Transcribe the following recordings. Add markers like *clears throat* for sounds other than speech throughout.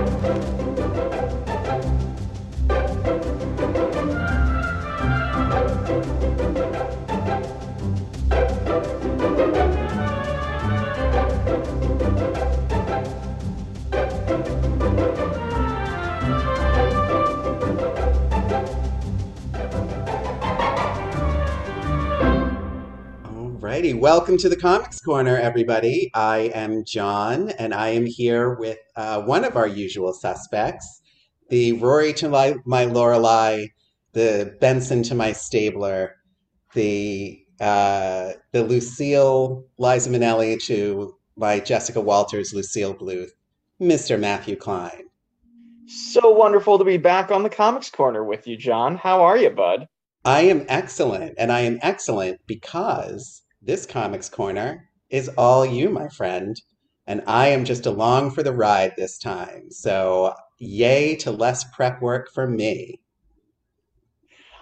Alrighty, welcome to the Comics Corner, everybody. I am John, and I am here with uh, one of our usual suspects, the Rory to my, my Lorelai, the Benson to my Stabler, the uh, the Lucille Liza Minnelli to my Jessica Walters, Lucille Bluth, Mr. Matthew Klein. So wonderful to be back on the Comics Corner with you, John. How are you, bud? I am excellent, and I am excellent because this Comics Corner is all you, my friend, and I am just along for the ride this time. So, yay to less prep work for me.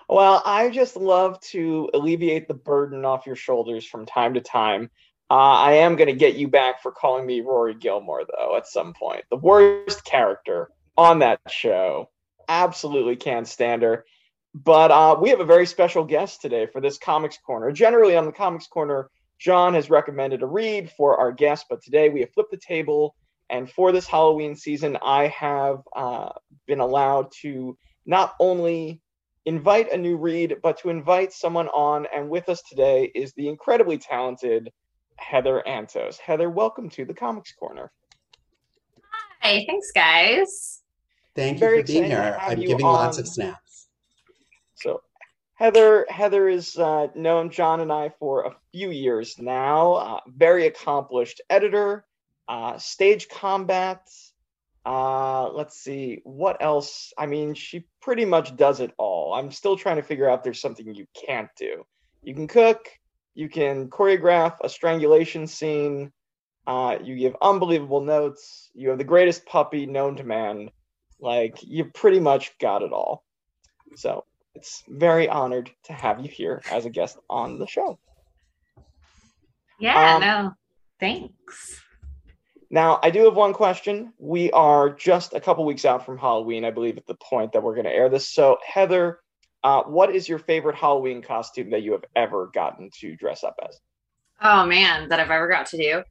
Well, I just love to alleviate the burden off your shoulders from time to time. Uh, I am going to get you back for calling me Rory Gilmore, though, at some point. The worst character on that show. Absolutely can't stand her. But uh, we have a very special guest today for this Comics Corner. Generally, on the Comics Corner, John has recommended a read for our guest, but today we have flipped the table. And for this Halloween season, I have uh, been allowed to not only invite a new read, but to invite someone on. And with us today is the incredibly talented Heather Antos. Heather, welcome to the Comics Corner. Hi, thanks, guys. Thank you Very for being here. I'm you giving lots of snaps. So, Heather, Heather has uh, known John and I for a few years now. Uh, very accomplished editor, uh, stage combat. Uh, let's see what else. I mean, she pretty much does it all. I'm still trying to figure out there's something you can't do. You can cook. You can choreograph a strangulation scene. Uh, you give unbelievable notes. You have the greatest puppy known to man. Like you pretty much got it all. So it's very honored to have you here as a guest on the show. Yeah, Um, no, thanks. Now, I do have one question. We are just a couple weeks out from Halloween, I believe, at the point that we're going to air this. So, Heather, uh, what is your favorite Halloween costume that you have ever gotten to dress up as? Oh man, that I've ever got to do.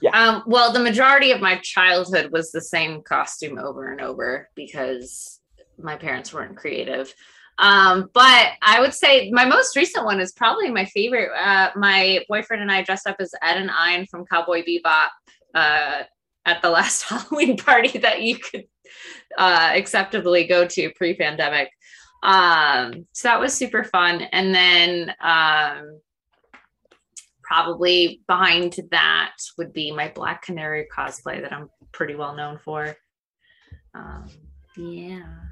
Yeah. Um, well, the majority of my childhood was the same costume over and over because my parents weren't creative. Um, but I would say my most recent one is probably my favorite. Uh, my boyfriend and I dressed up as Ed and Ein from Cowboy Bebop uh, at the *laughs* last Halloween party that you could uh, acceptably go to pre-pandemic. Um, so that was super fun. And then um, probably behind that would be my Black Canary cosplay that I'm pretty well known for. Um, yeah.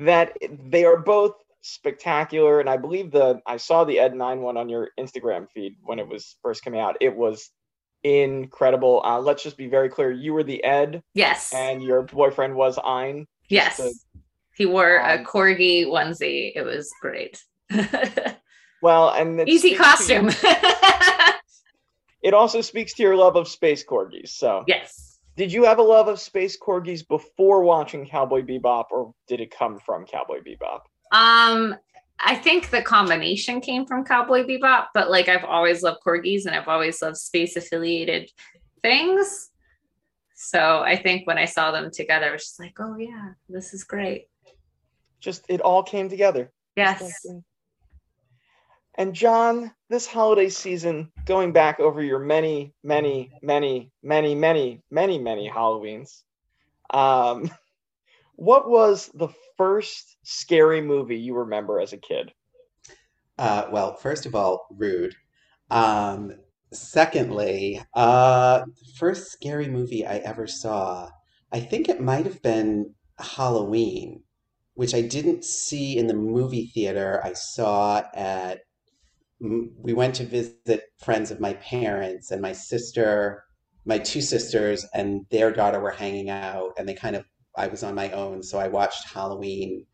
That they are both spectacular, and I believe the I saw the Ed Nine one on your Instagram feed when it was first coming out. It was incredible. Uh, let's just be very clear: you were the Ed, Yes. and your boyfriend was Ein. yes. he wore a um, corgi onesie. It was great. *laughs* Well, and Easy speaks to you- costume. *laughs* It also speaks to your love of space corgis. So, yes. Did you have a love of space corgis before watching Cowboy Bebop, or did it come from Cowboy Bebop? Um, I think the combination came from Cowboy Bebop, but like I've always loved corgis and I've always loved space affiliated things. So I think when I saw them together, I was just like, oh yeah, this is great. Just it all came together. Yes. And John, this holiday season, going back over your many, many, many, many, many, many, many Halloweens, um, *laughs* what was the first scary movie you remember as a kid? Uh, well, first of all, rude. Um, secondly, uh, the first scary movie I ever saw, I think it might have been Halloween, which I didn't see in the movie theater. I saw at, we went to visit friends of my parents, and my sister, my two sisters, and their daughter were hanging out, and they kind of, I was on my own, so I watched Halloween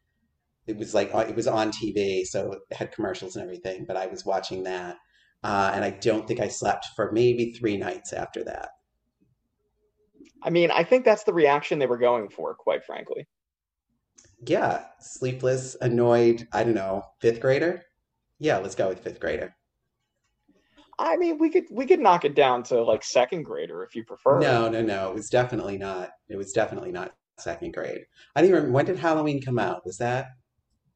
it was like it was on TV, so it had commercials and everything. But I was watching that, uh, and I don't think I slept for maybe three nights after that. I mean, I think that's the reaction they were going for, quite frankly. Yeah, sleepless, annoyed, I don't know, fifth grader? Yeah, let's go with fifth grader. I mean, we could we could knock it down to like second grader if you prefer. No, no, no. It was definitely not. It was definitely not second grade. I don't even remember when did Halloween come out? Was that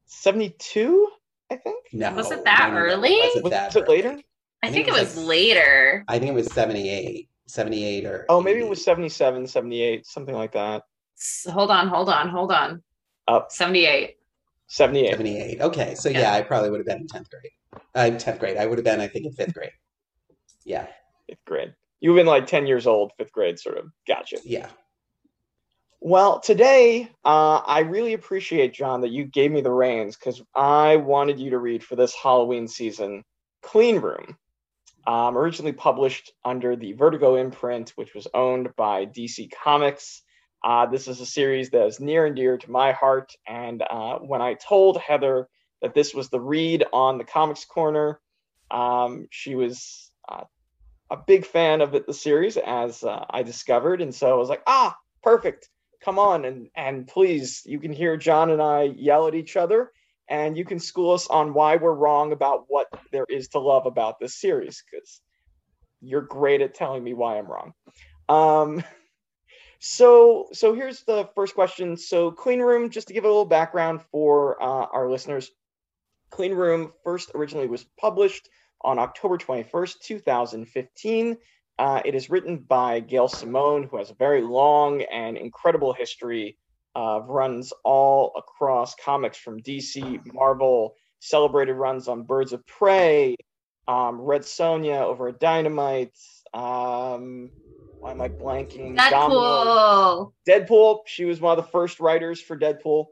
72, I think? no? Was it that no, no, no, early? wasn't Was that it early. later? I think it was later. I think it was 78. 78 or Oh, maybe it was 77, 78, something like that. S- Hold on, hold on, hold on. Up 78. 78. 78. Okay, so yeah, Yeah. I probably would have been in 10th grade. Uh, 10th grade. I would have been, I think, in fifth grade. Yeah, Fifth grade. You've been like 10 years old, fifth grade, sort of. Gotcha. yeah. Well, today, uh, I really appreciate, John, that you gave me the reins because I wanted you to read for this Halloween season Clean Room, um, originally published under the Vertigo imprint, which was owned by DC Comics. Uh, this is a series that is near and dear to my heart. And uh, when I told Heather that this was the read on the Comics Corner, um, she was uh, a big fan of it, the series, as uh, I discovered. And so I was like, ah, perfect come on and and please you can hear john and i yell at each other and you can school us on why we're wrong about what there is to love about this series because you're great at telling me why i'm wrong um *laughs* so so here's the first question so clean room just to give a little background for uh, our listeners clean room first originally was published on october 21st 2015 uh, it is written by Gail Simone, who has a very long and incredible history of runs all across comics from DC, Marvel, celebrated runs on Birds of Prey, um, Red Sonja over Dynamite. Um, why am I blanking? Deadpool. Deadpool. She was one of the first writers for Deadpool,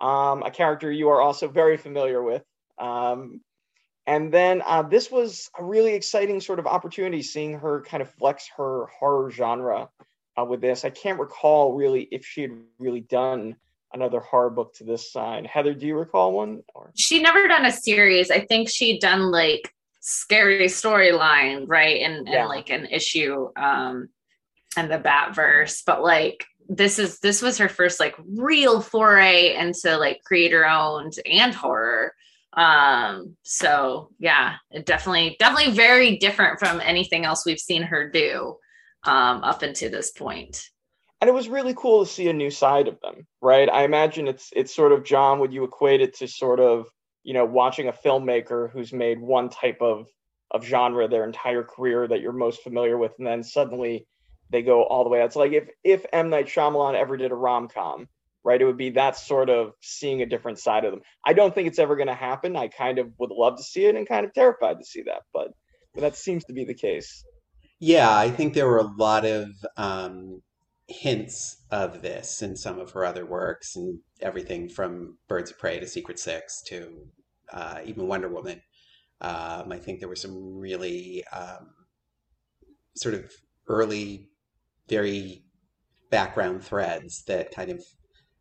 um, a character you are also very familiar with. Um, and then uh, this was a really exciting sort of opportunity seeing her kind of flex her horror genre uh, with this. I can't recall really if she had really done another horror book to this sign. Heather, do you recall one? Or She never done a series. I think she'd done like scary storyline, right? And, Yeah. and like an issue um and the Batverse. But like this is this was her first like real foray into like creator owned and horror. Um so yeah, it definitely definitely very different from anything else we've seen her do um up until this point. and it was really cool to see a new side of them, right? I imagine it's it's sort of John. Would you equate it to sort of you know watching a filmmaker who's made one type of of genre their entire career that you're most familiar with, and then suddenly they go all the way. Out. It's like if if M Night Shyamalan ever did a rom com, right? It would be that sort of seeing a different side of them. I don't think it's ever going to happen. I kind of would love to see it, and kind of terrified to see that, but, but that seems to be the case. Yeah, I think there were a lot of um, hints of this in some of her other works, and everything from Birds of Prey to Secret Six to uh, even Wonder Woman. Um, I think there were some really um, sort of early, very background threads that kind of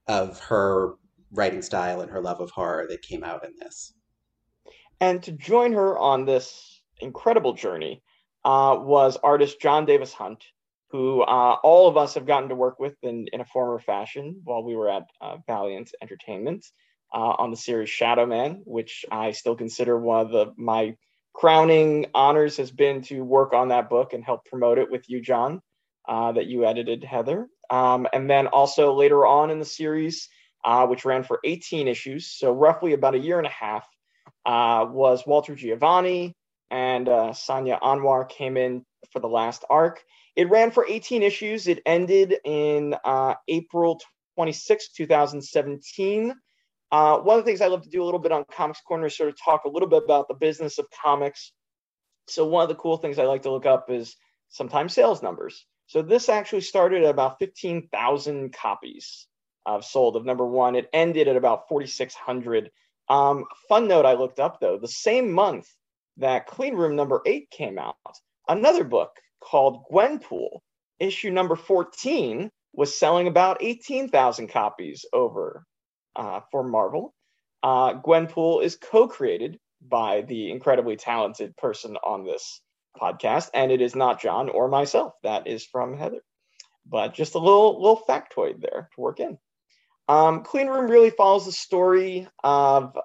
of her writing style and her love of horror that came out in this. And to join her on this incredible journey uh, was artist Jon Davis-Hunt, who uh, all of us have gotten to work with in, in a former fashion while we were at uh, Valiant Entertainment uh, on the series Shadowman, which I still consider one of the my crowning honors has been to work on that book and help promote it with you, John, uh, that you edited, Heather. Um, and then also later on in the series, uh, which ran for 18 issues, so roughly about a year and a half, uh, was Walter Geovani and uh, Sanya Anwar came in for the last arc. It ran for 18 issues. It ended in uh, April 26, 2017. Uh, one of the things I love to do a little bit on Comics Corner is sort of talk a little bit about the business of comics. So one of the cool things I like to look up is sometimes sales numbers. So this actually started at about 15,000 copies of sold of number one. It ended at about 4,600. Um, fun note I looked up though, the same month that Clean Room number eight came out, another book called Gwenpool, issue number 14, was selling about 18,000 copies over uh, for Marvel. Uh, Gwenpool is co created by the incredibly talented person on this podcast, and it is not John or myself. That is from Heather. but just a little little factoid there to work in. Um, Clean Room really follows the story of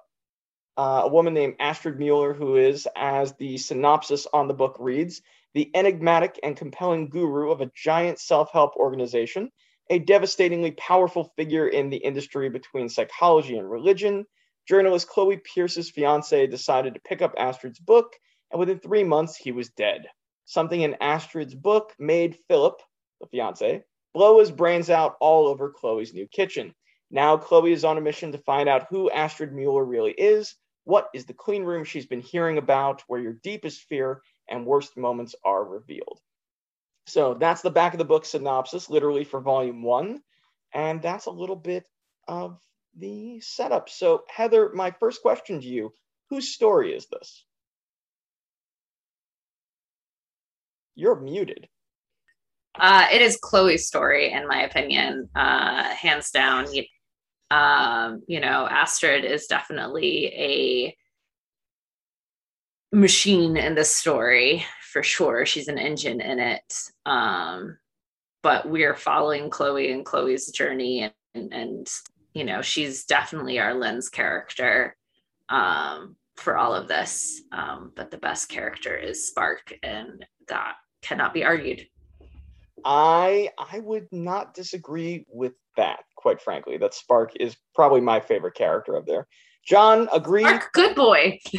uh, a woman named Astrid Mueller, who is, as the synopsis on the book reads, the enigmatic and compelling guru of a giant self help organization, a devastatingly powerful figure in the industry between psychology and religion. Journalist Chloe Pierce's fiance decided to pick up Astrid's book, and within three months, he was dead. Something in Astrid's book made Philip, the fiance, blow his brains out all over Chloe's new kitchen. Now, Chloe is on a mission to find out who Astrid Mueller really is. What is the clean room she's been hearing about, where your deepest fear and worst moments are revealed? So that's the back of the book synopsis, literally for volume one. And that's a little bit of the setup. So, Heather, my first question to you whose story is this? You're muted. Uh, it is Chloe's story, in my opinion, uh, hands down. Um, you know, Astrid is definitely a machine in this story for sure. She's an engine in it. Um, but we're following Chloe and Chloe's journey, and, and, you know, she's definitely our lens character um, for all of this. Um, but the best character is Spark, and that cannot be argued. I I would not disagree with that, quite frankly. That Spark is probably my favorite character up there. John, agree? Spark, good boy. *laughs*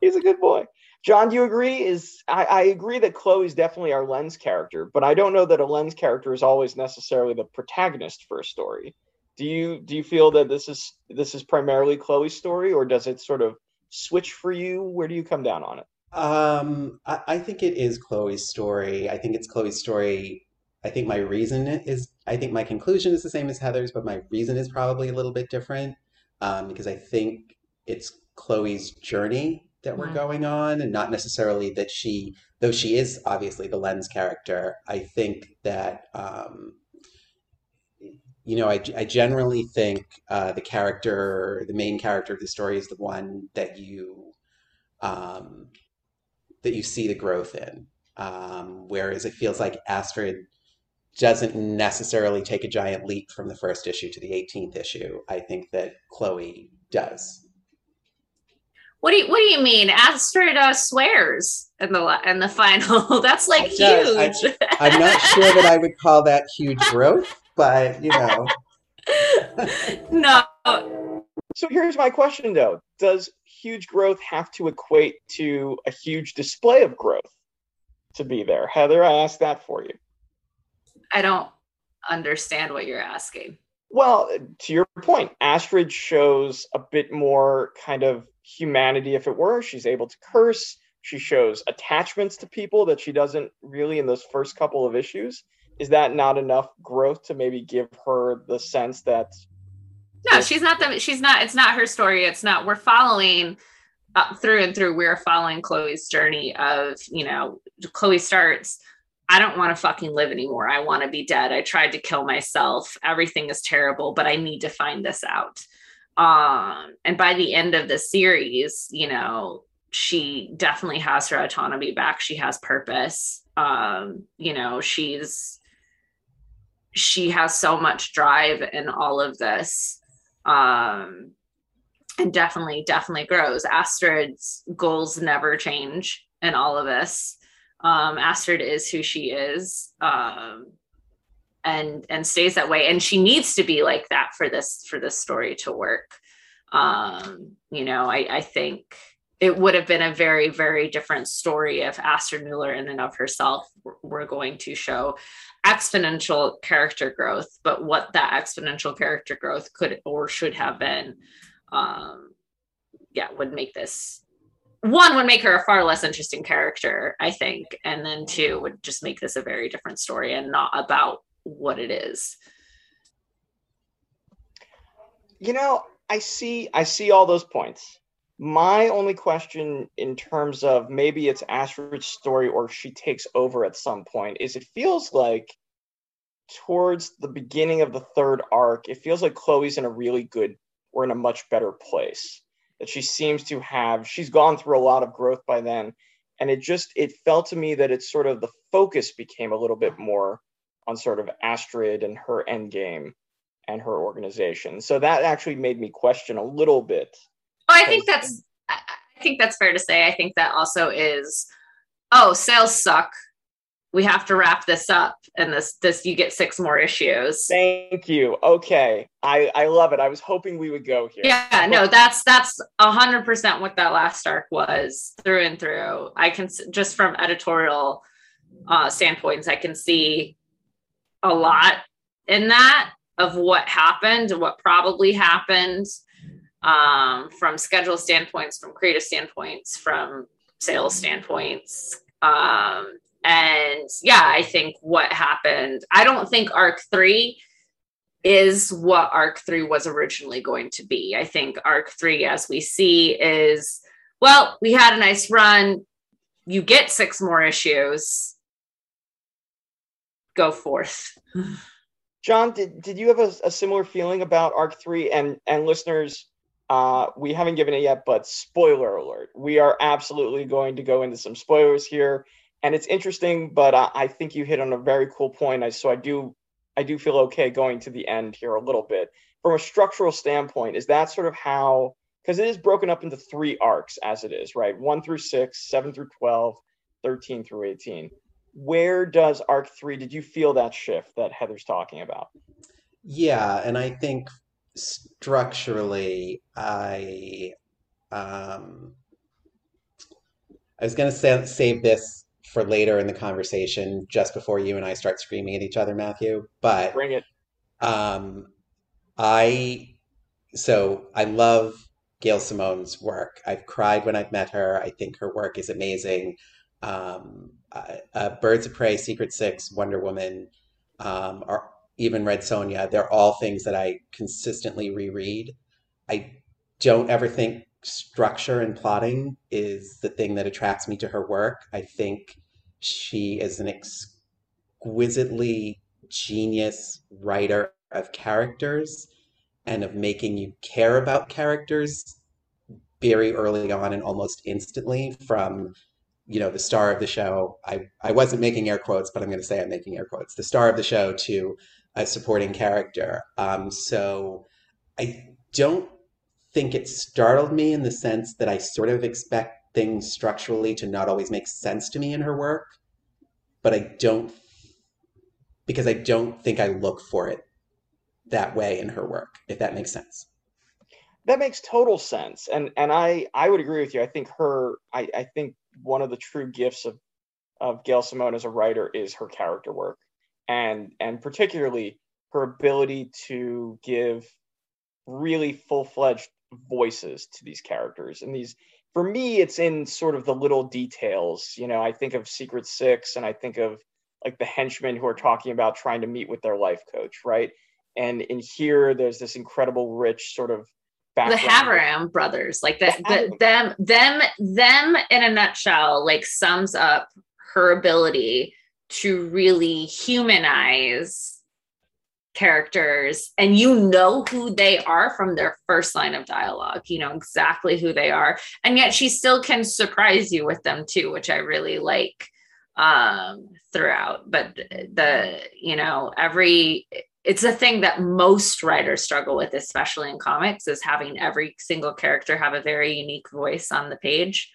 He's a good boy. John, do you agree? Is I, I agree that Chloe's definitely our lens character, but I don't know that a lens character is always necessarily the protagonist for a story. Do you do you feel that this is this is primarily Chloe's story, or does it sort of switch for you? Where do you come down on it? Um, I, I think it is Chloe's story. I think it's Chloe's story. I think my reason is, I think my conclusion is the same as Heather's, but my reason is probably a little bit different um, because I think it's Chloe's journey that we're Mhm. going on and not necessarily that she, though she is obviously the lens character, I think that, um, you know, I, I generally think uh, the character, the main character of the story is the one that you um, that you see the growth in. Um, whereas it feels like Astrid doesn't necessarily take a giant leap from the first issue to the 18th issue. I think that Chloe does. What do you What do you mean? Astrid uh, swears in the in the final. *laughs* That's like does. I- huge. I'm not sure that I would call that huge growth, but you know, *laughs* no, So here's my question though. Does huge growth have to equate to a huge display of growth to be there? Heather, I asked that for you. I don't understand what you're asking. Well, to your point, Astrid shows a bit more kind of humanity, if it were. She's able to curse. She shows attachments to people that she doesn't really in those first couple of issues. Is that not enough growth to maybe give her the sense that No, she's not the. She's not. It's not her story. It's not. We're following uh, through and through. We're following Chloe's journey of you know. Chloe starts. I don't want to fucking live anymore. I want to be dead. I tried to kill myself. Everything is terrible, but I need to find this out. Um, and by the end of the series, you know, she definitely has her autonomy back. She has purpose. Um, you know, she's she has so much drive in all of this um and definitely definitely grows. Astrid's goals never change in all of this. Um astrid is who she is um and and stays that way. And she needs to be like that for this for this story to work. Um you know i i think it would have been a very very different story if astrid mueller in and of herself were- going to show exponential character growth but what that exponential character growth could or should have been um yeah would make this one would make her a far less interesting character i think and then two would just make this a very different story and not about what it is. You know i see i see all those points my only question in terms of maybe it's astrid's story or she takes over at some point is it feels like towards the beginning of the third arc it feels like chloe's in a really good or in a much better place that she seems to have she's gone through a lot of growth by then and it just it felt to me that it's sort of the focus became a little bit more on sort of Astrid and her end game and her organization. So that actually made me question a little bit. Oh, I think that's I think that's fair to say. I think that also is oh, sales suck. We have to wrap this up and this this you get six more issues. Thank you. Okay. I i love it. I was hoping we would go here. Yeah no that's that's a hundred percent what that last arc was through and through. I can just from editorial uh standpoints i can see a lot in that of what happened what probably happened um from schedule standpoints from creative standpoints from sales standpoints um and yeah, I think what happened, I don't think arc three is what arc three was originally going to be. I think arc three, as we see, is well, we had a nice run. You get six more issues. Go forth. *sighs* John, did, did you have a, a similar feeling about arc three? And and listeners, uh, we haven't given it yet, but spoiler alert. We are absolutely going to go into some spoilers here and it's interesting, but I, I think you hit on a very cool point. I, so I do I do feel okay going to the end here a little bit. From a structural standpoint, is that sort of how because it is broken up into three arcs as it is, right? One through six, seven through 12, 13 through 18. Where does arc three, did you feel that shift that Heather's talking about? Yeah, and I think structurally, I um, I was going to save this for later in the conversation, just before you and I start screaming at each other, Matthew. But bring it. Um, I so I love Gail Simone's work. I've cried when I've met her. I think her work is amazing. Um, uh, uh, Birds of Prey, Secret Six, Wonder Woman, um, or even Red Sonja. They're all things that I consistently reread. I don't ever think structure and plotting is the thing that attracts me to her work. I think she is an exquisitely genius writer of characters and of making you care about characters very early on and almost instantly from you know the star of the show i i wasn't making air quotes but i'm going to say i'm making air quotes the star of the show to a supporting character um, so i don't think it startled me in the sense that I sort of expect things structurally to not always make sense to me in her work, but I don't because I don't think I look for it that way in her work, if that makes sense. That makes total sense. And and I I would agree with you. I think her I, I think one of the true gifts of of Gail Simone as a writer is her character work. And and particularly her ability to give really full-fledged voices to these characters. And these for me it's in sort of the little details. You know i think of secret six and i think of like the henchmen who are talking about trying to meet with their life coach right? And in here there's this incredible rich sort of background. the Haveram brothers like that the, them them them in a nutshell like sums up her ability to really humanize characters. And you know who they are from their first line of dialogue. You know exactly who they are. And yet she still can surprise you with them too which i really like um throughout. But the you know every it's a thing that most writers struggle with especially in comics is having every single character have a very unique voice on the page.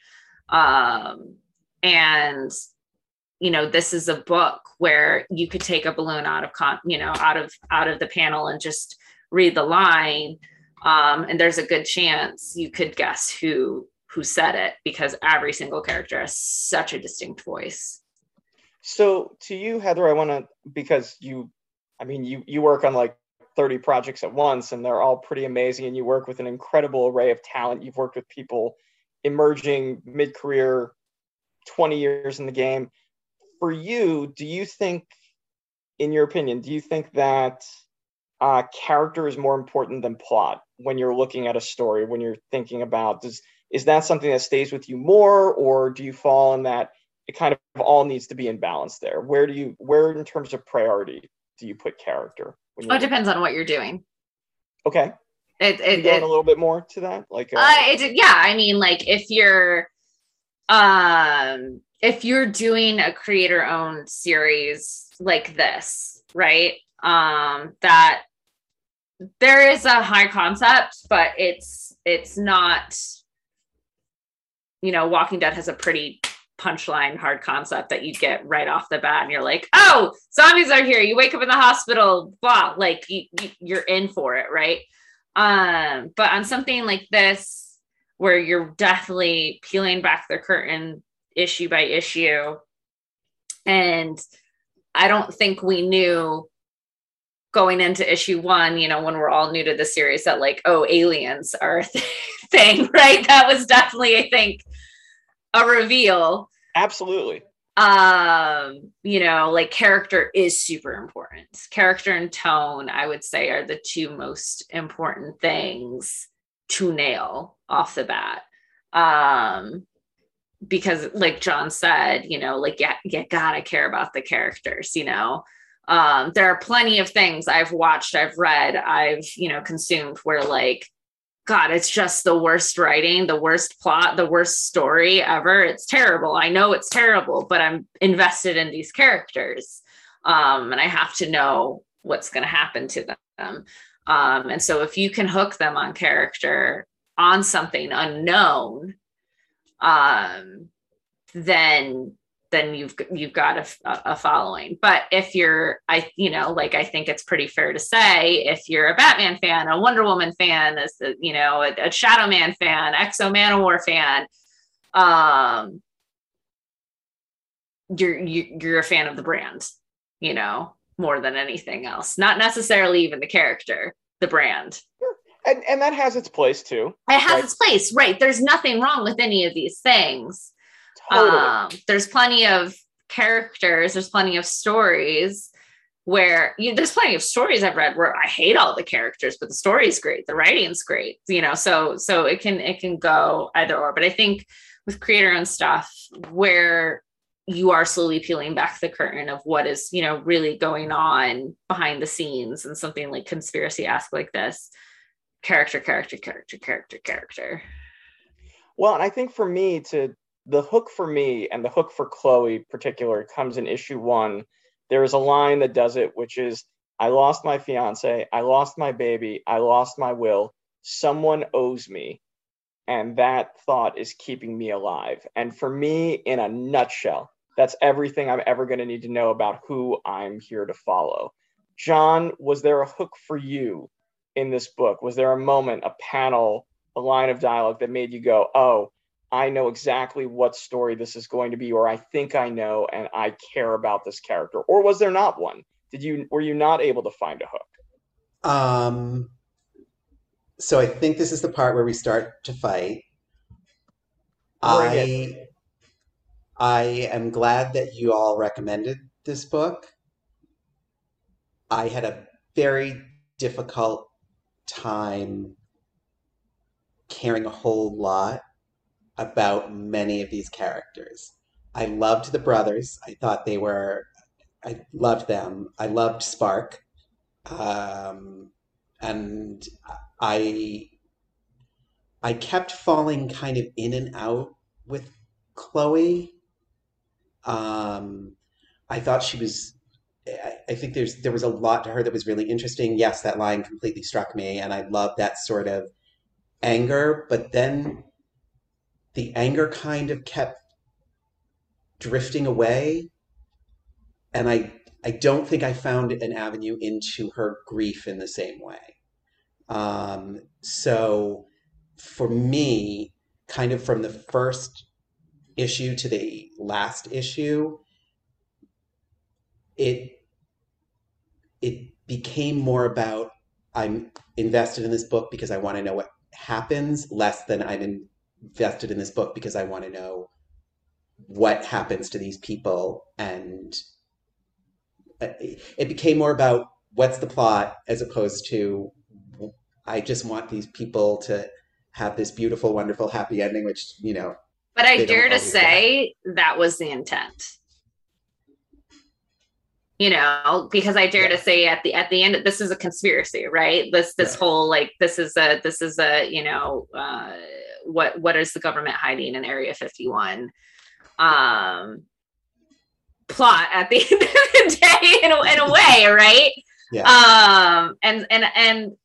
Um and you know this is a book where you could take a balloon out of con you know out of out of the panel and just read the line um, and there's a good chance you could guess who who said it because every single character has such a distinct voice. So to you heather i want to because you i mean you you work on like 30 projects at once and they're all pretty amazing and you work with an incredible array of talent. You've worked with people emerging mid-career 20 years in the game for you, do you think, in your opinion, do you think that uh, character is more important than plot when you're looking at a story? When you're thinking about does is that something that stays with you more, or do you fall in that it kind of all needs to be in balance there? Where do you where in terms of priority do you put character? Oh, it depends on what you're doing. Okay. It, it, it a little bit more to that, like uh, uh, it, yeah. I mean, like if you're um if you're doing a creator owned series like this, right? Um that there is a high concept, but it's it's not you know, Walking Dead has a pretty punchline hard concept that you get right off the bat and you're like oh zombies are here you wake up in the hospital blah like you, you, are in for it right um but on something like this where you're definitely peeling back the curtain issue by issue and i don't think we knew going into issue one you know when we're all new to the series that like oh aliens are a *laughs* thing right that was definitely i think a reveal. Absolutely. Um, you know, like character is super important. Character and tone, I would say, are the two most important things to nail off the bat. Um, because like John said, you know, like yeah, you gotta care about the characters, you know. Um, there are plenty of things I've watched, I've read, I've, you know, consumed where like God, it's just the worst writing, the worst plot, the worst story ever. It's terrible. I know it's terrible, but I'm invested in these characters. Um, and I have to know what's going to happen to them. Um, and so if you can hook them on character on something unknown, um, then then you've you've got a, a, following. But if you're, I you know, like I think it's pretty fair to say, if you're a Batman fan, a Wonder Woman fan, a, you know, a, a Shadowman fan, X-O Manowar fan, um, you're you, you're a fan of the brand, you know, more than anything else. Not necessarily even the character, the brand. And, and that has its place too. It has right? its place, right? There's nothing wrong with any of these things Totally. Um, there's plenty of characters, there's plenty of stories where you there's plenty of stories I've read where I hate all the characters, but the story's great, the writing's great, you know. So so it can it can go either or. But I think with creator owned stuff where you are slowly peeling back the curtain of what is you know really going on behind the scenes and something like conspiracy ask like this character character character character character well and i think for me to the hook for me and the hook for Chloe particular comes in issue one. There is a line that does it, which is I lost my fiance, I lost my baby, I lost my will. Someone owes me. And that thought is keeping me alive. And for me, in a nutshell, that's everything I'm ever going to need to know about who I'm here to follow. John, was there a hook for you in this book? Was there a moment, a panel, a line of dialogue that made you go, oh, I know exactly what story this is going to be, or I think I know, and I care about this character? Or was there not one? Did you were you not able to find a hook? Um. So I think this is the part where we start to fight. I I am glad that you all recommended this book. I had a very difficult time caring a whole lot about many of these characters. I loved the brothers. I thought they were, I loved them. I loved Spark. Um, and I, I kept falling kind of in and out with Chloe. Um, I thought she was. I think there's there was a lot to her that was really interesting. Yes, that line completely struck me, and I love that sort of anger. But then the anger kind of kept drifting away and i i don't think i found an avenue into her grief in the same way um, so for me kind of from the first issue to the last issue it it became more about i'm invested in this book because i want to know what happens less than i'm invested in this book because I want to know what happens to these people and uh, it became more about what's the plot as opposed to I just want these people to have this beautiful, wonderful, happy ending, which, you know. But I dare to say get. that was the intent. You know because i dare to say at the at the end this is a conspiracy right this this right. whole like this is a this is a you know uh what what is the government hiding in area 51 um plot at the *laughs* end of the day in a, in a way right yeah. um and and and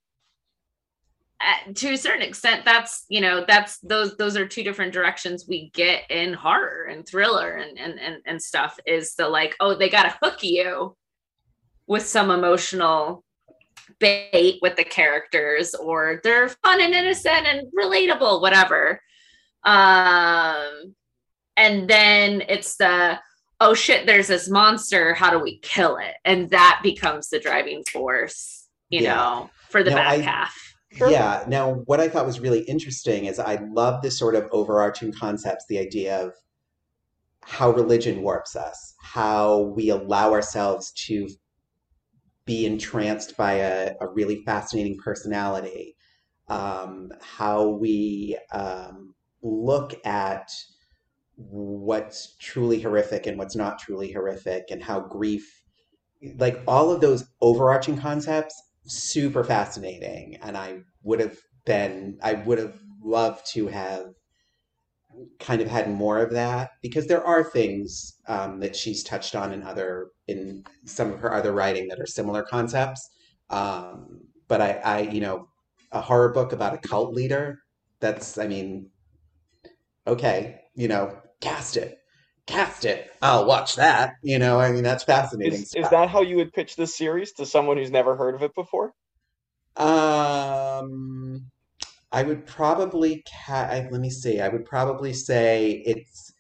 to a certain extent that's you know that's those those are two different directions we get in horror and thriller and and and, and stuff is the like oh they got to hook you with some emotional bait with the characters or they're fun and innocent and relatable whatever. Um and then it's the oh shit there's this monster how do we kill it? And that becomes the driving force you yeah. know for the now, back I, half Sure. Yeah. Now, what I thought was really interesting is I love this sort of overarching concepts, the idea of how religion warps us, how we allow ourselves to be entranced by a, a really fascinating personality, um, how we um, look at what's truly horrific and what's not truly horrific, and how grief, like all of those overarching concepts, super fascinating. And I would have been, I would have loved to have kind of had more of that because there are things um, that she's touched on in other in some of her other writing that are similar concepts um, but I, I you know a horror book about a cult leader that's i mean okay you know cast it cast it. I'll watch that you know i mean that's fascinating is, is that how you would pitch this series to someone who's never heard of it before? Um I would probably ca- let me see. I would probably say it's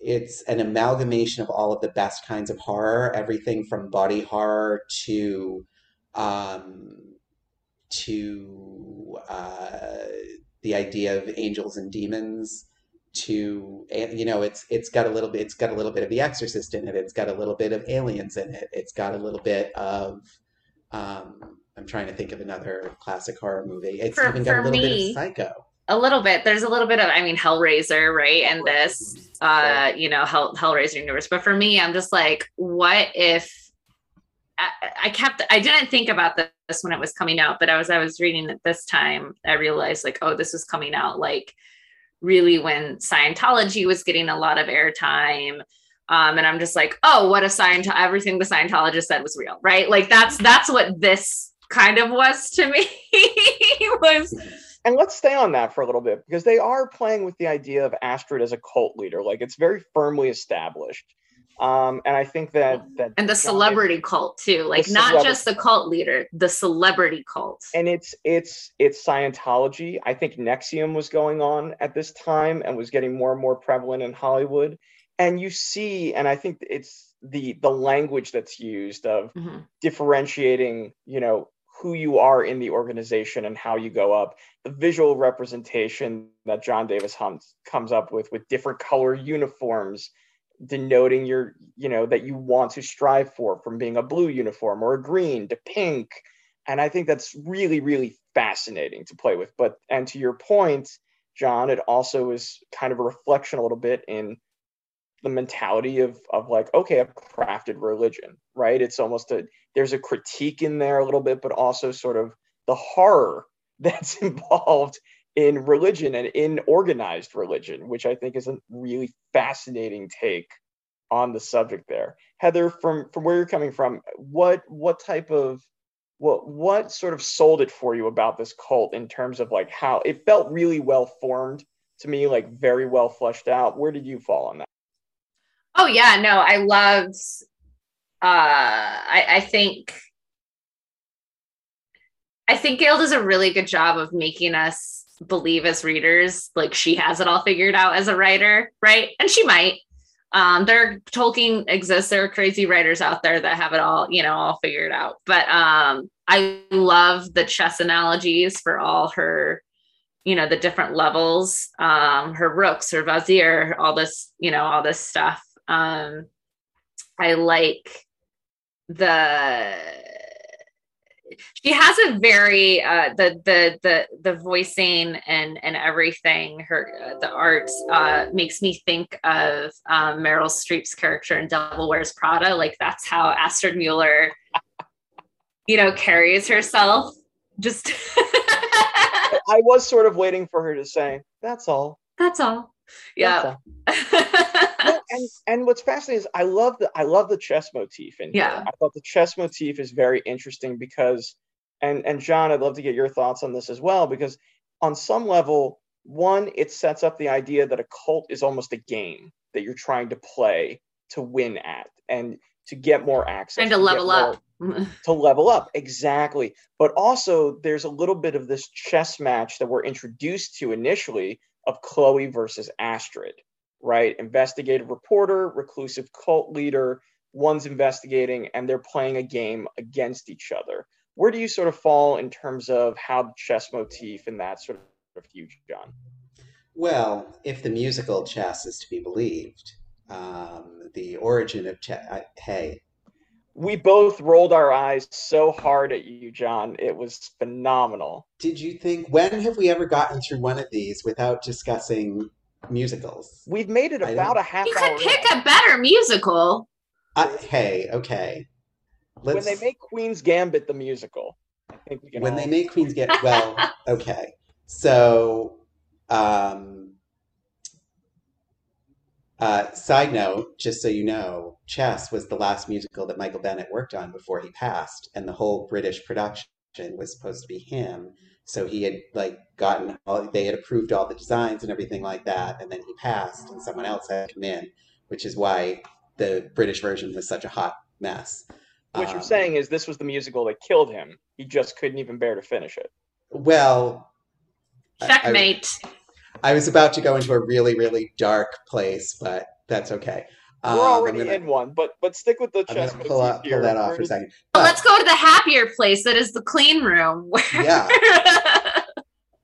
it's an amalgamation of all of the best kinds of horror, everything from body horror to um, to uh, the idea of angels and demons to you know it's it's got a little bit it's got a little bit of the exorcist in it it's got a little bit of aliens in it it's got a little bit of um, I'm trying to think of another classic horror movie. It's for, even got a little me, bit of Psycho. A little bit. There's a little bit of, I mean, Hellraiser, right? And this, uh, you know, Hell, Hellraiser universe. But for me, I'm just like, what if I, I kept, I didn't think about this when it was coming out, but I was, I was reading it this time. I realized like, oh, this was coming out like really when Scientology was getting a lot of airtime um, and I'm just like, oh, what a Scient everything the Scientologist said was real, right? Like that's that's what this kind of was to me *laughs* was and let's stay on that for a little bit because they are playing with the idea of Astrid as a cult leader. Like it's very firmly established. Um, and I think that that and the celebrity cult too, like not just the cult leader, the celebrity cult. And it's it's it's Scientology. I think NXIVM was going on at this time and was getting more and more prevalent in Hollywood. And you see, and I think it's the the language that's used of mm-hmm. differentiating, you know, who you are in the organization and how you go up. The visual representation that Jon Davis-Hunt comes up with, with different color uniforms, denoting your, you know, that you want to strive for from being a blue uniform or a green to pink. And I think that's really, really fascinating to play with. But, and to your point, John, it also is kind of a reflection a little bit in the mentality of of like okay a crafted religion right it's almost a there's a critique in there a little bit but also sort of the horror *laughs* that's involved in religion and in organized religion which i think is a really fascinating take on the subject there. Heather from from where you're coming from what what type of what what sort of sold it for you about this cult in terms of like how it felt really well formed to me like very well fleshed out? Where did you fall on that? Oh yeah, no, I loved uh I, I think I think Gail does a really good job of making us believe as readers like she has it all figured out as a writer, right? And she might. Um, there Tolkien exists. There are crazy writers out there that have it all, you know, all figured out. But um, I love the chess analogies for all her you know the different levels um her rooks her vizier all this you know all this stuff um, I like the she has a very uh, the the the the voicing and and everything. Her the art uh, makes me think of um, Meryl Streep's character in Devil Wears Prada. Like that's how Astrid Mueller, you know, carries herself. Just *laughs* I was sort of waiting for her to say, "That's all." That's all. Yeah. That's all. *laughs* no, and and what's fascinating is I love the I love the chess motif in Yeah. here. I thought the chess motif is very interesting because and and John, I'd love to get your thoughts on this as well because on some level, one, it sets up the idea that a cult is almost a game that you're trying to play to win at and to get more access. Trying to get level more- up. to level up exactly but also there's a little bit of this chess match that we're introduced to initially of chloe versus astrid right? Investigative reporter reclusive cult leader one's investigating and they're playing a game against each other. Where do you sort of fall in terms of how the chess motif and that sort of huge john? Well, if the musical chess is to be believed, um, the origin of chess. Hey, we both rolled our eyes so hard at you john. It was phenomenal. Did you think when have we ever gotten through one of these without discussing musicals? we've made it about a half you hour could pick in. a better musical. Uh, hey, okay. when Let's they make queen's gambit the musical i think we can when all- they make Queens get well, *laughs* okay. So, um, uh, side note, just so you know, Chess was the last musical that Michael Bennett worked on before he passed, and the whole British production was supposed to be him. So he had like gotten all, they had approved all the designs and everything like that, and then he passed, and someone else had come in, which is why the British version was such a hot mess. What you're Um, saying is this was the musical that killed him. He just couldn't even bear to finish it. Well, I- I- Checkmate. I was about to go into a really, really dark place, but that's okay. Um, We're already I'm gonna, in one, but but stick with the I'm chess gonna pull, motif out, pull that off for a does- second. Well, let's go to the happier place that is the clean room. Where Yeah. *laughs*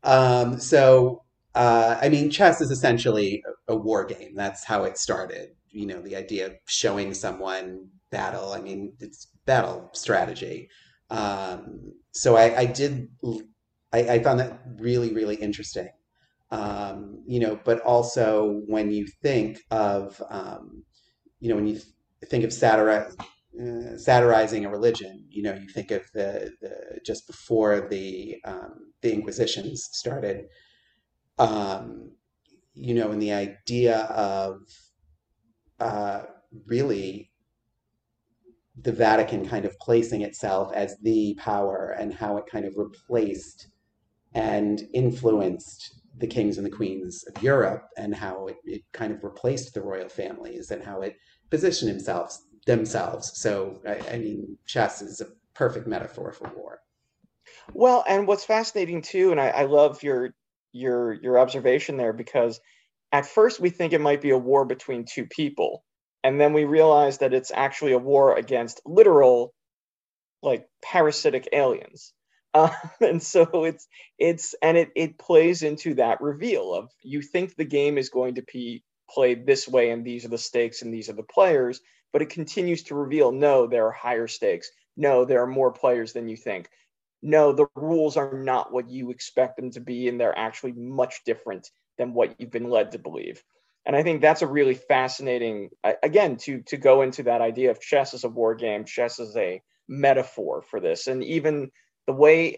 Um, so, uh, I mean, chess is essentially a, a war game. That's how it started. You know, the idea of showing someone battle. I mean, it's battle strategy. Um, so I, I did, I, I found that really, really interesting. Um, you know, but also when you think of, um, you know, when you think of uh, satirizing a religion. You know, you think of the, the just before the um, the Inquisitions started. Um, you know, and the idea of uh, really the Vatican kind of placing itself as the power and how it kind of replaced and influenced the kings and the queens of Europe and how it, it kind of replaced the royal families and how it positioned themselves themselves. So I, I mean, chess is a perfect metaphor for war. Well, and what's fascinating too, and I, I love your your your observation there because at first we think it might be a war between two people, and then we realize that it's actually a war against literal, like parasitic aliens. Uh, *laughs* and so it's it's and it it plays into that reveal of you think the game is going to be played this way and these are the stakes and these are the players, but it continues to reveal no, there are higher stakes. No, there are more players than you think no, the rules are not what you expect them to be, and they're actually much different than what you've been led to believe. And I think that's a really fascinating, again, to to go into that idea of chess as a war game, chess as a metaphor for this, and even the way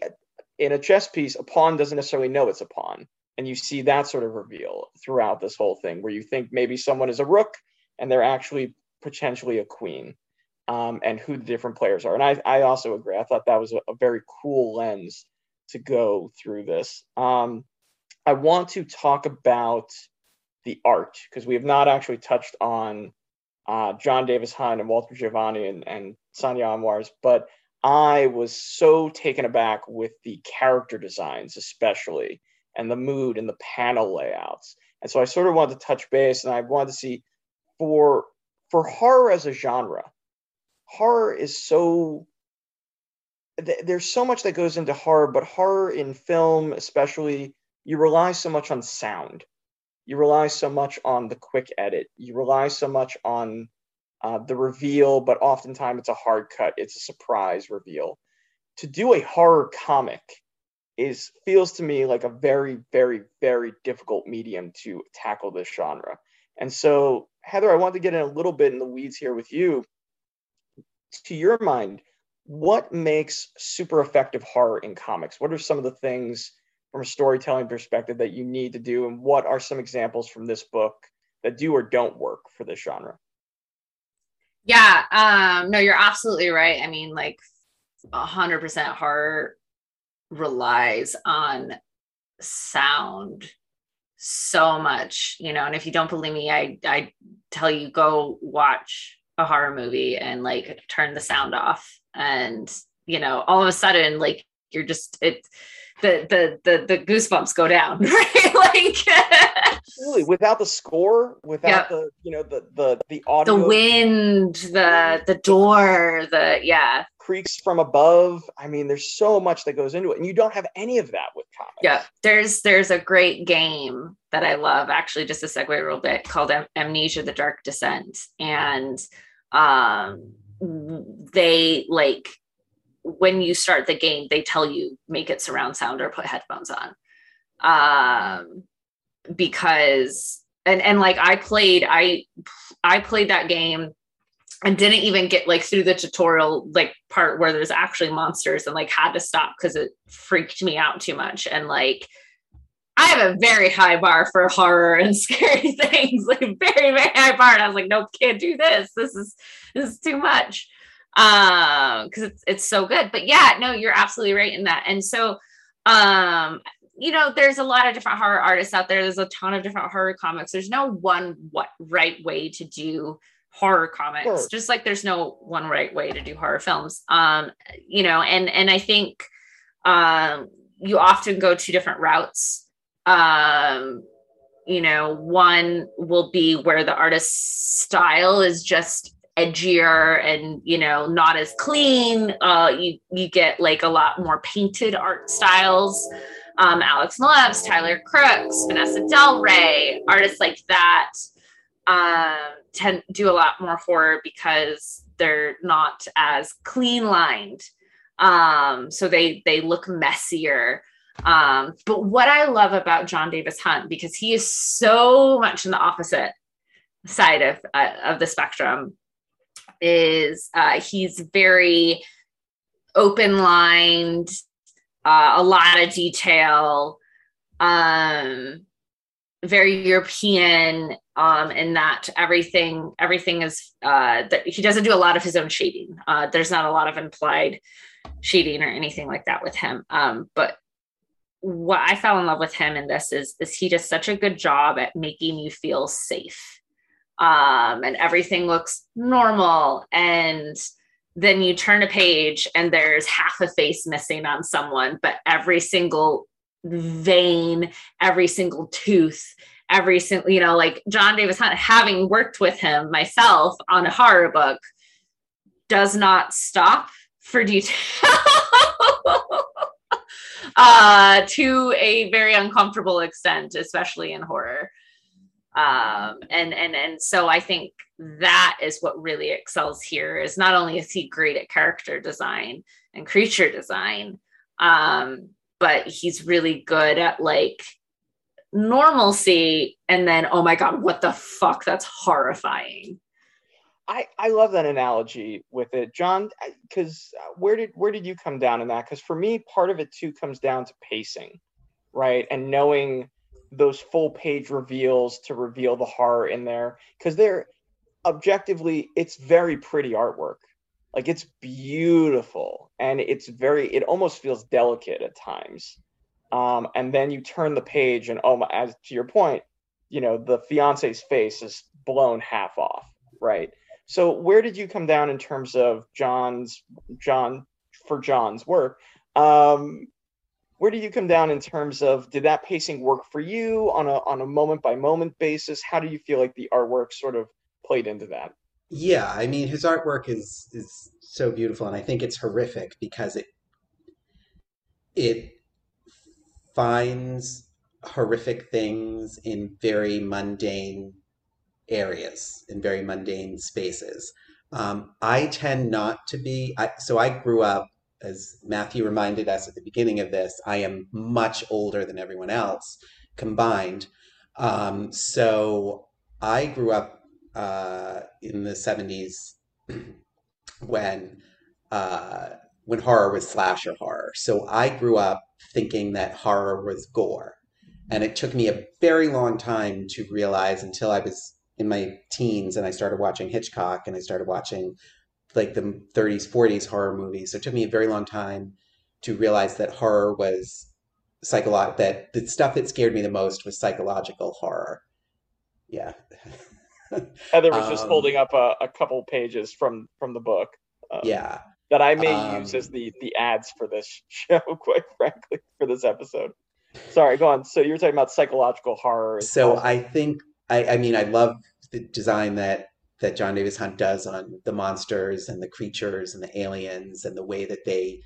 in a chess piece, a pawn doesn't necessarily know it's a pawn, and you see that sort of reveal throughout this whole thing, where you think maybe someone is a rook and they're actually potentially a queen um, and who the different players are. And I, I also agree. I thought that was a, a very cool lens to go through this. Um, I want to talk about the art because we have not actually touched on uh, Jon Davis-Hunt and Walter Geovani and, and Sonia but I was so taken aback with the character designs, especially, and the mood and the panel layouts. And so I sort of wanted to touch base, and I wanted to see for for horror as a genre, horror is so th- there's so much that goes into horror but horror in film especially you rely so much on sound you rely so much on the quick edit you rely so much on uh, the reveal but oftentimes it's a hard cut it's a surprise reveal to do a horror comic is feels to me like a very, very, very difficult medium to tackle this genre. And so, Heather, I want to get in a little bit in the weeds here with you. To your mind, what makes super effective horror in comics? What are some of the things from a storytelling perspective that you need to do? And what are some examples from this book that do or don't work for this genre? Yeah, um, no, you're absolutely right. I mean, like a 100% horror relies on sound so much, you know. And if you don't believe me, I I tell you go watch a horror movie and like turn the sound off and you know, all of a sudden like you're just it the the the the goosebumps go down, *laughs* right? like *laughs* Absolutely. Without the score, without the you know the the the audio, the wind, the the door, the yeah, creaks from above. I mean, there's so much that goes into it, and you don't have any of that with comics. Yeah, there's there's a great game that I love. Actually, just a segue a little bit called Am- Amnesia: The Dark Descent, and um, they like when you start the game, they tell you make it surround sound or put headphones on. Um, because and and like I played I I played that game and didn't even get like through the tutorial like part where there's actually monsters and like had to stop because it freaked me out too much and like I have a very high bar for horror and *laughs* scary things, like very, very high bar. And I was like, nope, can't do this. This is this is too much. Um, because it's it's so good. But yeah, no, you're absolutely right in that. And so um you know, there's a lot of different horror artists out there. There's a ton of different horror comics. There's no one what right way to do horror comics. Sure. Just like there's no one right way to do horror films. Um, you know, and and I think um you often go two different routes. Um, you know, one will be where the artist's style is just edgier and you know not as clean uh you you get like a lot more painted art styles um, Alex Maleev, Tyler Crooks, Vanessa Del Rey, artists like that um, tend do a lot more horror because they're not as clean lined. Um, so they they look messier. Um, but what I love about Jon Davis-Hunt, because he is so much in the opposite side of uh, of the spectrum, is uh, he's very open lined uh, a lot of detail, um, very European, um, in that everything everything is uh, that he doesn't do a lot of his own shading. Uh, there's not a lot of implied shading or anything like that with him. Um, but what I fell in love with him in this is is he does such a good job at making you feel safe. Um, and everything looks normal and then you turn a page and there's half a face missing on someone, but every single vein, every single tooth, every single, you know, like Jon Davis-Hunt, having worked with him myself on a horror book, does not stop for detail. *laughs* uh, to a very uncomfortable extent, especially in horror um, and and and so I think that is what really excels here. Is not only is he great at character design and creature design, um, but he's really good at like normalcy. And then, oh my god, what the fuck? That's horrifying. I, I love that analogy with it, John. Because uh, where did where did you come down in that? Because for me, part of it too comes down to pacing, right, and knowing those full page reveals to reveal the horror in there. Because they're objectively it's very pretty artwork. Like it's beautiful and it's very it almost feels delicate at times. Um, and then you turn the page and oh my as to your point you know the fiance's face is blown half off right? So where did you come down in terms of john's john for john's work? Um, where do you come down in terms of did that pacing work for you on a on a moment by moment basis? How do you feel like the artwork sort of played into that? Yeah, I mean his artwork is is so beautiful and I think it's horrific because it it finds horrific things in very mundane areas, in very mundane spaces. Um, I tend not to be, I, so I grew up as Matthew reminded us at the beginning of this, I am much older than everyone else combined. Um, so I grew up uh, in the 70s *clears throat* when uh, when horror was slasher horror. So I grew up thinking that horror was gore. And it took me a very long time to realize until I was in my teens and I started watching Hitchcock and I started watching like the 30s, 40s horror movies. So it took me a very long time to realize that horror was psychological, that the stuff that scared me the most was psychological horror. Yeah. *laughs* Heather was just um, holding up a, a, couple pages from from the book. Um, yeah. That I may um, use as the the ads for this *laughs* show, quite frankly, for this episode. Sorry, go on. So you're talking about psychological horror. So I think I, I mean I love the design that that Jon Davis-Hunt does on the monsters and the creatures and the aliens and the way that they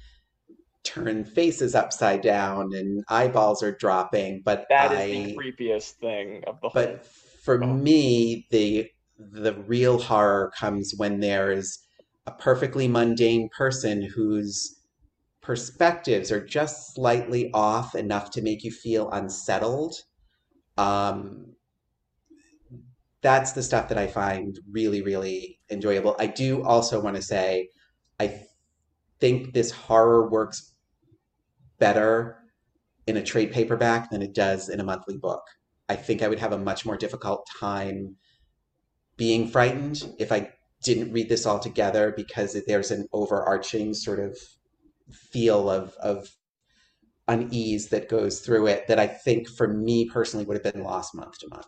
turn faces upside down and eyeballs are dropping. But that I, is the creepiest thing of the whole. But for oh. me, the the real horror comes when there's a perfectly mundane person whose perspectives are just slightly off enough to make you feel unsettled. Um, that's the stuff that I find really, really enjoyable. I do also want to say, I think this horror works better in a trade paperback than it does in a monthly book. I think I would have a much more difficult time being frightened if I didn't read this all together because there's an overarching sort of feel of, of unease that goes through it that I think for me personally would have been lost month to month.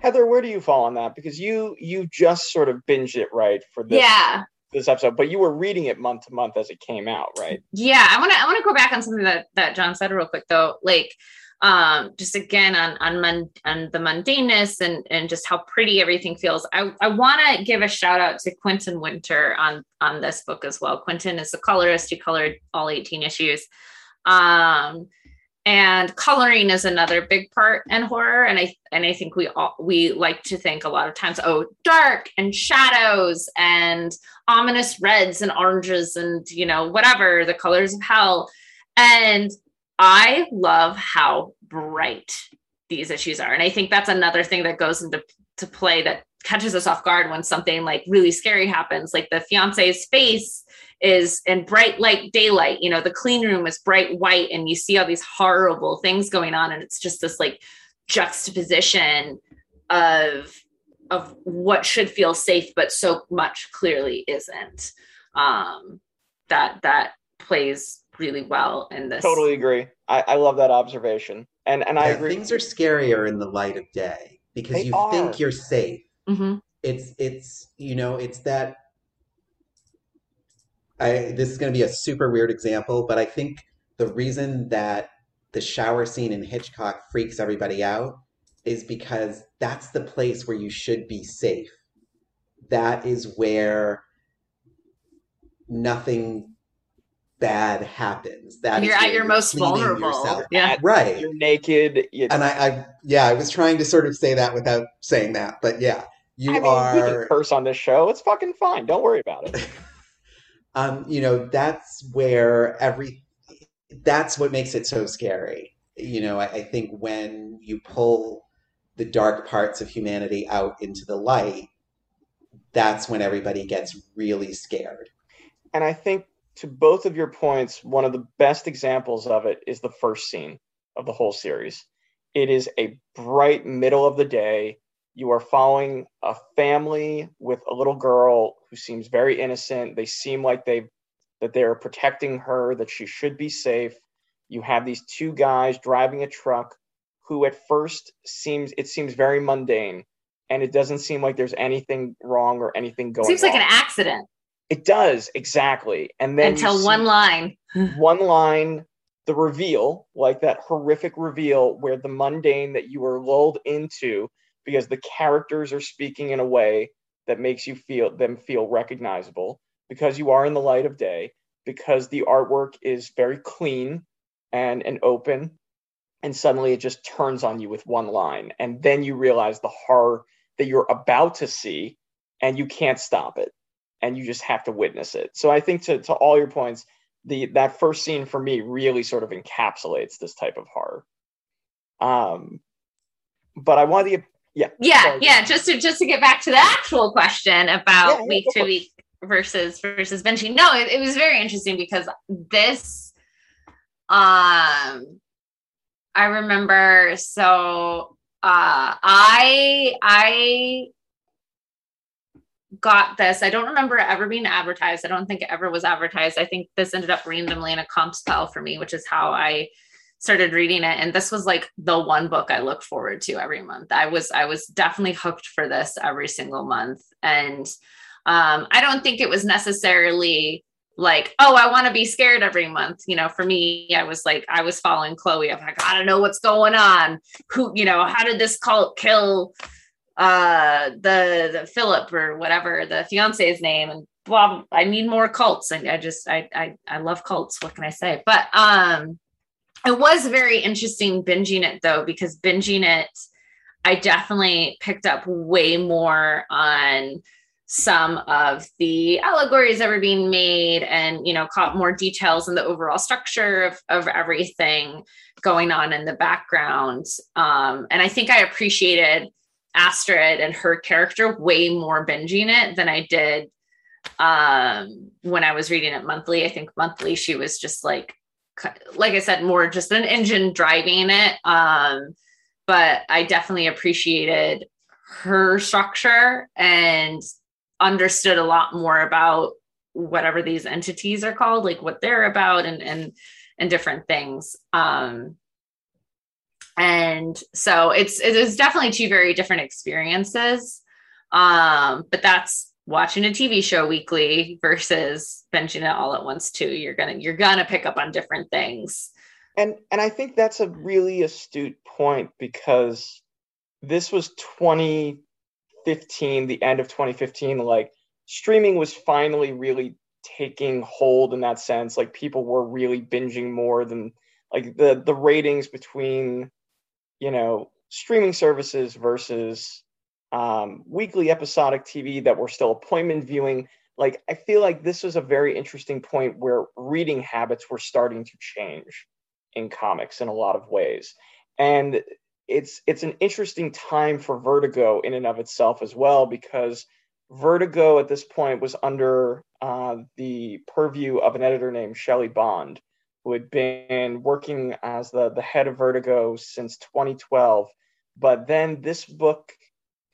Heather, where do you fall on that? Because you you just sort of binged it right for this yeah. this episode, but you were reading it month to month as it came out, right? Yeah, I want to I want to go back on something that that John said real quick though, like um just again on on mon- on the mundaneness and and just how pretty everything feels. I I want to give a shout out to Quinton Winter on on this book as well. Quinton is the colorist who colored all 18 issues. Um and coloring is another big part in horror. And i and i think we all we like to think a lot of times oh dark and shadows and ominous reds and oranges and you know whatever the colors of hell. And i love how bright these issues are. And i think that's another thing that goes into to play that catches us off guard when something like really scary happens like the fiance's face is in bright light daylight you know the clean room is bright white and you see all these horrible things going on and it's just this like juxtaposition of of what should feel safe but so much clearly isn't. Um that that plays really well in this. Totally agree. I, I love that observation. And and yeah, i agree. things are scarier in the light of day because they you are. think you're safe. Mm-hmm. it's it's you know it's that I this is going to be a super weird example, but I think the reason that the shower scene in Hitchcock freaks everybody out is because that's the place where you should be safe. That is where nothing bad happens. That you're at your most vulnerable. Yourself. Yeah, right. You're naked. You and I, I, yeah, I was trying to sort of say that without saying that, but yeah, you I mean, are. We curse on this show. It's fucking fine. Don't worry about it. *laughs* um, you know, that's where every that's what makes it so scary. You know, I, I think when you pull the dark parts of humanity out into the light, that's when everybody gets really scared. And I think to both of your points, one of the best examples of it is the first scene of the whole series. It is a bright middle of the day you are following a family with a little girl who seems very innocent. They seem like they that they are protecting her, that she should be safe. You have these two guys driving a truck who at first seems it seems very mundane and it doesn't seem like there's anything wrong or anything going on. seems like an accident it does exactly and then until one line *laughs* one line the reveal like that horrific reveal where the mundane that you were lulled into because the characters are speaking in a way that makes you feel them feel recognizable. Because you are in the light of day because the artwork is very clean and and open and suddenly it just turns on you with one line. And then you realize the horror that you're about to see and you can't stop it. And you just have to witness it. So i think to, to all your points the that first scene for me really sort of encapsulates this type of horror. Um, but I wanted to get yeah yeah sorry. yeah just to just to get back to the actual question about yeah, week to week versus versus benching. No, it, it was very interesting because this um I remember so uh I I got this. I don't remember it ever being advertised. I don't think it ever was advertised. I think this ended up randomly in a comps pile for me, which is how I started reading it. And this was like the one book I look forward to every month. I was I was definitely hooked for this every single month. And um, I don't think it was necessarily like, oh, I want to be scared every month. You know, for me, I was like, I was following Chloe. I'm like, I don't know what's going on. Who, you know, how did this cult kill uh the the Philip or whatever the fiance's name and blah, I need more cults and I just I I I love cults what can I say but um it was very interesting binging it though because binging it I definitely picked up way more on some of the allegories that were being made and you know caught more details in the overall structure of, of everything going on in the background um, and i think i appreciated Astrid and her character way more binging it than I did um, when I was reading it monthly. I think monthly she was just like, like I said, more just an engine driving it. Um, but I definitely appreciated her structure and understood a lot more about whatever these entities are called, like what they're about and and and different things. Um, and so it's it's definitely two very different experiences um but that's watching a tv show weekly versus benching it all at once too. You're gonna you're gonna pick up on different things. And and i think that's a really astute point because this was 2015 the end of 2015 like streaming was finally really taking hold in that sense. Like people were really binging more than like the the ratings between you know, streaming services versus um, weekly episodic TV that were still appointment viewing. Like, I feel like this was a very interesting point where reading habits were starting to change in comics in a lot of ways. And it's it's an interesting time for Vertigo in and of itself as well because Vertigo at this point was under uh, the purview of an editor named Shelly Bond, who had been working as the, the head of Vertigo since 2012. But then this book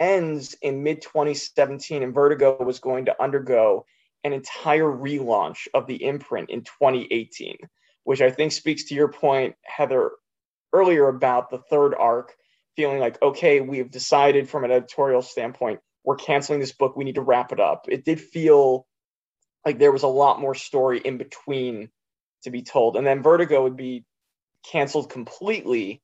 ends in mid 2017, and Vertigo was going to undergo an entire relaunch of the imprint in 2018, which I think speaks to your point, Heather, earlier about the third arc, feeling like, okay, we've decided from an editorial standpoint, we're canceling this book, we need to wrap it up. It did feel like there was a lot more story in between to be told. And then Vertigo would be canceled completely.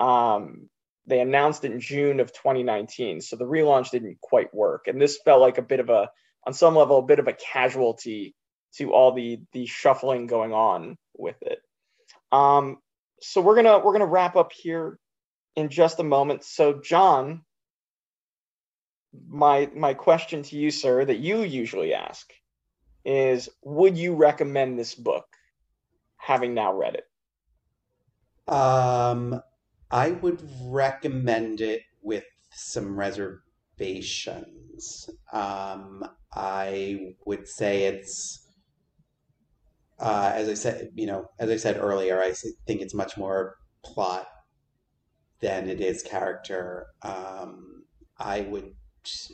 Um, they announced it in June of 2019, so the relaunch didn't quite work. And this felt like a bit of a, on some level, a bit of a casualty to all the the shuffling going on with it. Um, so we're gonna we're gonna wrap up here in just a moment. So John, my my question to you, sir, that you usually ask is, would you recommend this book? having now read it? Um, I would recommend it with some reservations. Um, I would say it's, uh, as I said, you know, as I said earlier, I think it's much more plot than it is character. Um, I would,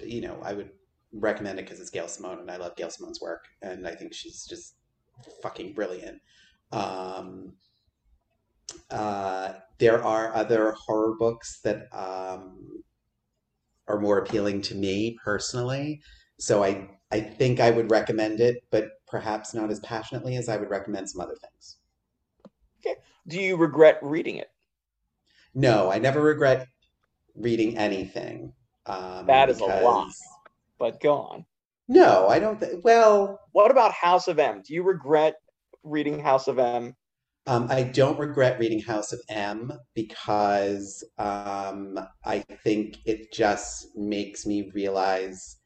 you know, I would recommend it because it's Gail Simone, and I love Gail Simone's work, and I think she's just fucking brilliant. Um, uh, there are other horror books that um, are more appealing to me personally. So I, I think I would recommend it, but perhaps not as passionately as I would recommend some other things. Okay. Do you regret reading it? No, I never regret reading anything. Um, that is because... a lot, but go on. No, I don't. Th- well, what about House of M? Do you regret reading House of M? Um, I don't regret reading House of M because um, I think it just makes me realize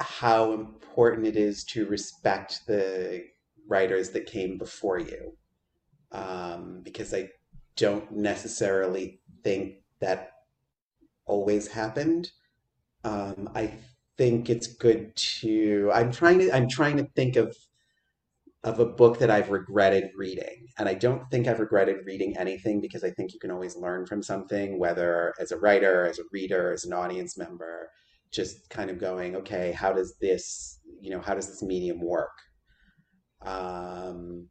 how important it is to respect the writers that came before you. Um, because I don't necessarily think that always happened. Um, I think it's good to. I'm trying to. I'm trying to think of of a book that I've regretted reading, and I don't think I've regretted reading anything because I think you can always learn from something, whether as a writer, as a reader, as an audience member. Just kind of going, okay, how does this, you know, how does this medium work? Um,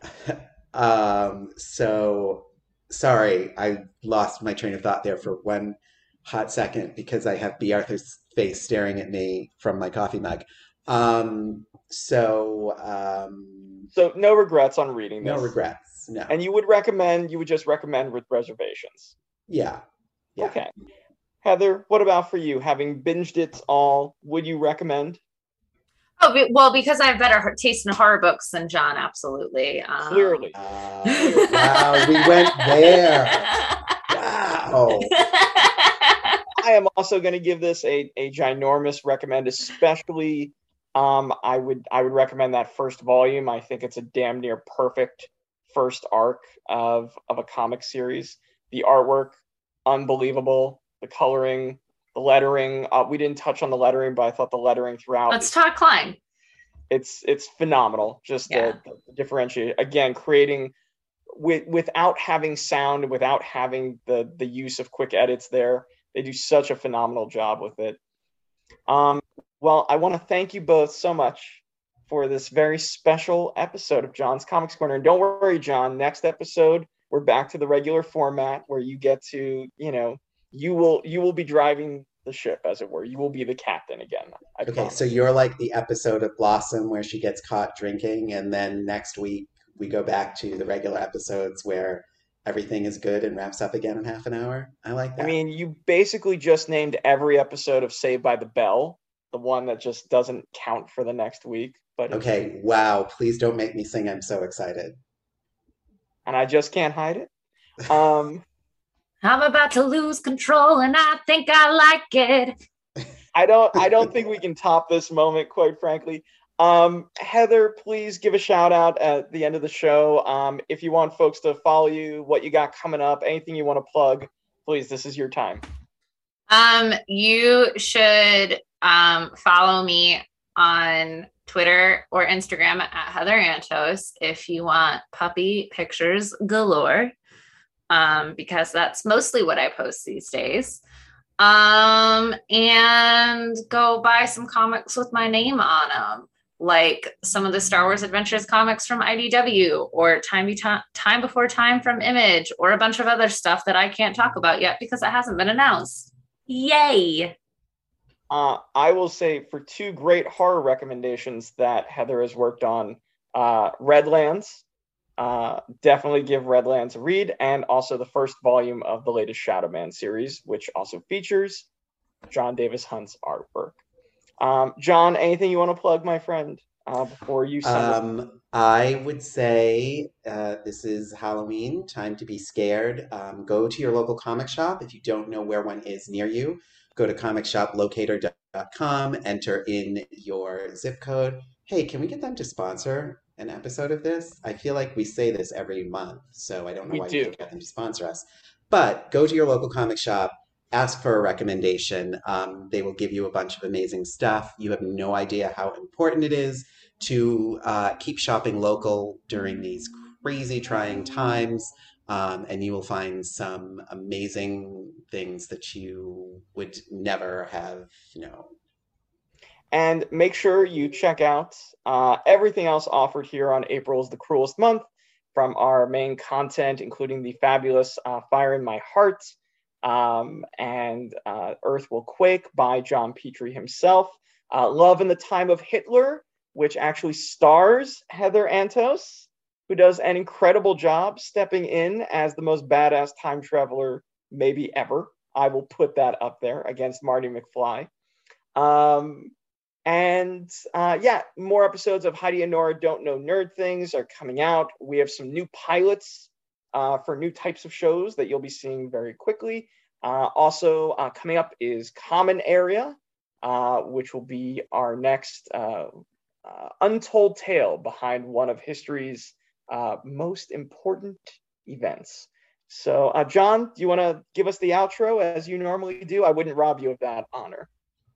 *laughs* um, so sorry, I lost my train of thought there for one hot second because I have Bea Arthur's face staring at me from my coffee mug. Um, so, um, So no regrets on reading this. no regrets. No. And you would recommend, you would just recommend with reservations. yeah. Yeah. Okay. Heather, what about for you? Having binged it all, would you recommend? Oh, well, because I have better taste in horror books than John, absolutely. Um, Clearly. Uh, wow, we went there. Wow. *laughs* I am also going to give this a, a ginormous recommend, especially um, I would I would recommend that first volume. I think it's a damn near perfect first arc of of a comic series. The artwork, unbelievable. The coloring, the lettering. Uh, we didn't touch on the lettering, but I thought the lettering throughout That's Todd Klein. it's it's phenomenal just Yeah. the, the differentiate again creating with without having sound without having the the use of quick edits there they do such a phenomenal job with it um well i want to thank you both so much for this very special episode of john's comics corner and don't worry john next episode we're back to the regular format where you get to you know you will you will be driving the ship as it were you will be the captain again I Okay, promise. so you're like the episode of Blossom where she gets caught drinking, and then next week we go back to the regular episodes where everything is good and wraps up again in half an hour. I like that. I mean, you basically just named every episode of Saved by the Bell, the one that just doesn't count for the next week. But okay, wow, please don't make me sing. I'm so excited. and I just can't hide it. Um, *laughs* I'm about to lose control and I think I like it. I don't, I don't think we can top this moment, quite frankly. Um, Heather, please give a shout out at the end of the show. Um, if you want folks to follow you, what you got coming up, anything you want to plug, please, this is your time. Um, you should um follow me on Twitter or Instagram at Heather Antos if you want puppy pictures galore. Um, because that's mostly what I post these days. Um, and go buy some comics with my name on them, like some of the Star Wars Adventures comics from IDW, or Time, Be- Time Before Time from Image, or a bunch of other stuff that I can't talk about yet because it hasn't been announced. Yay! Uh, I will say for two great horror recommendations that Heather has worked on uh, Redlands. Uh, definitely give Redlands a read, and also the first volume of the latest Shadowman series, which also features Jon Davis-Hunt's artwork. Um, John, anything you want to plug, my friend, uh, before you? Um, I would say uh, this is Halloween, time to be scared. Um, go to your local comic shop. If you don't know where one is near you, go to comicshoplocator.com, enter in your zip code. Hey, can we get them to sponsor an episode of this? I feel like we say this every month, so I don't know We why we do. can't get them to sponsor us. But go to your local comic shop, ask for a recommendation. Um, they will give you a bunch of amazing stuff. You have no idea how important it is to uh, keep shopping local during these crazy trying times. Um, and you will find some amazing things that you would never have, you know. And make sure you check out uh, everything else offered here on April's The Cruelest Month from our main content, including the fabulous uh, Fire in My Heart um, and uh, Earth Will Quake by John Petrie himself. Uh, Love in the Time of Hitler, which actually stars Heather Antos, who does an incredible job stepping in as the most badass time traveler maybe ever. I will put that up there against Marty McFly. Um, and uh, yeah, more episodes of Heidi and Nora Don't Know Nerd Things are coming out. We have some new pilots uh, for new types of shows that you'll be seeing very quickly. Uh, also, uh, coming up is Common Area, uh, which will be our next uh, untold tale behind one of history's uh, most important events. So, uh, John, do you want to give us the outro as you normally do? I wouldn't rob you of that honor.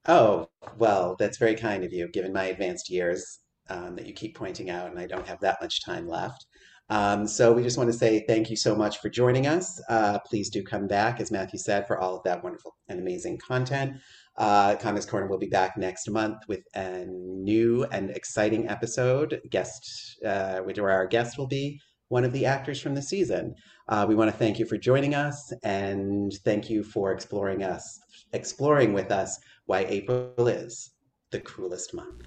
Oh, well, that's very kind of you, given my advanced years um, that you keep pointing out, and I don't have that much time left. Um, so we just want to say thank you so much for joining us. Uh, please do come back, as Matthew said, for all of that wonderful and amazing content. Uh, Comics Corner will be back next month with a new and exciting episode. Guest, uh, where our guest will be one of the actors from the season. Uh, we want to thank you for joining us and thank you for exploring us, exploring with us why April is the cruelest month.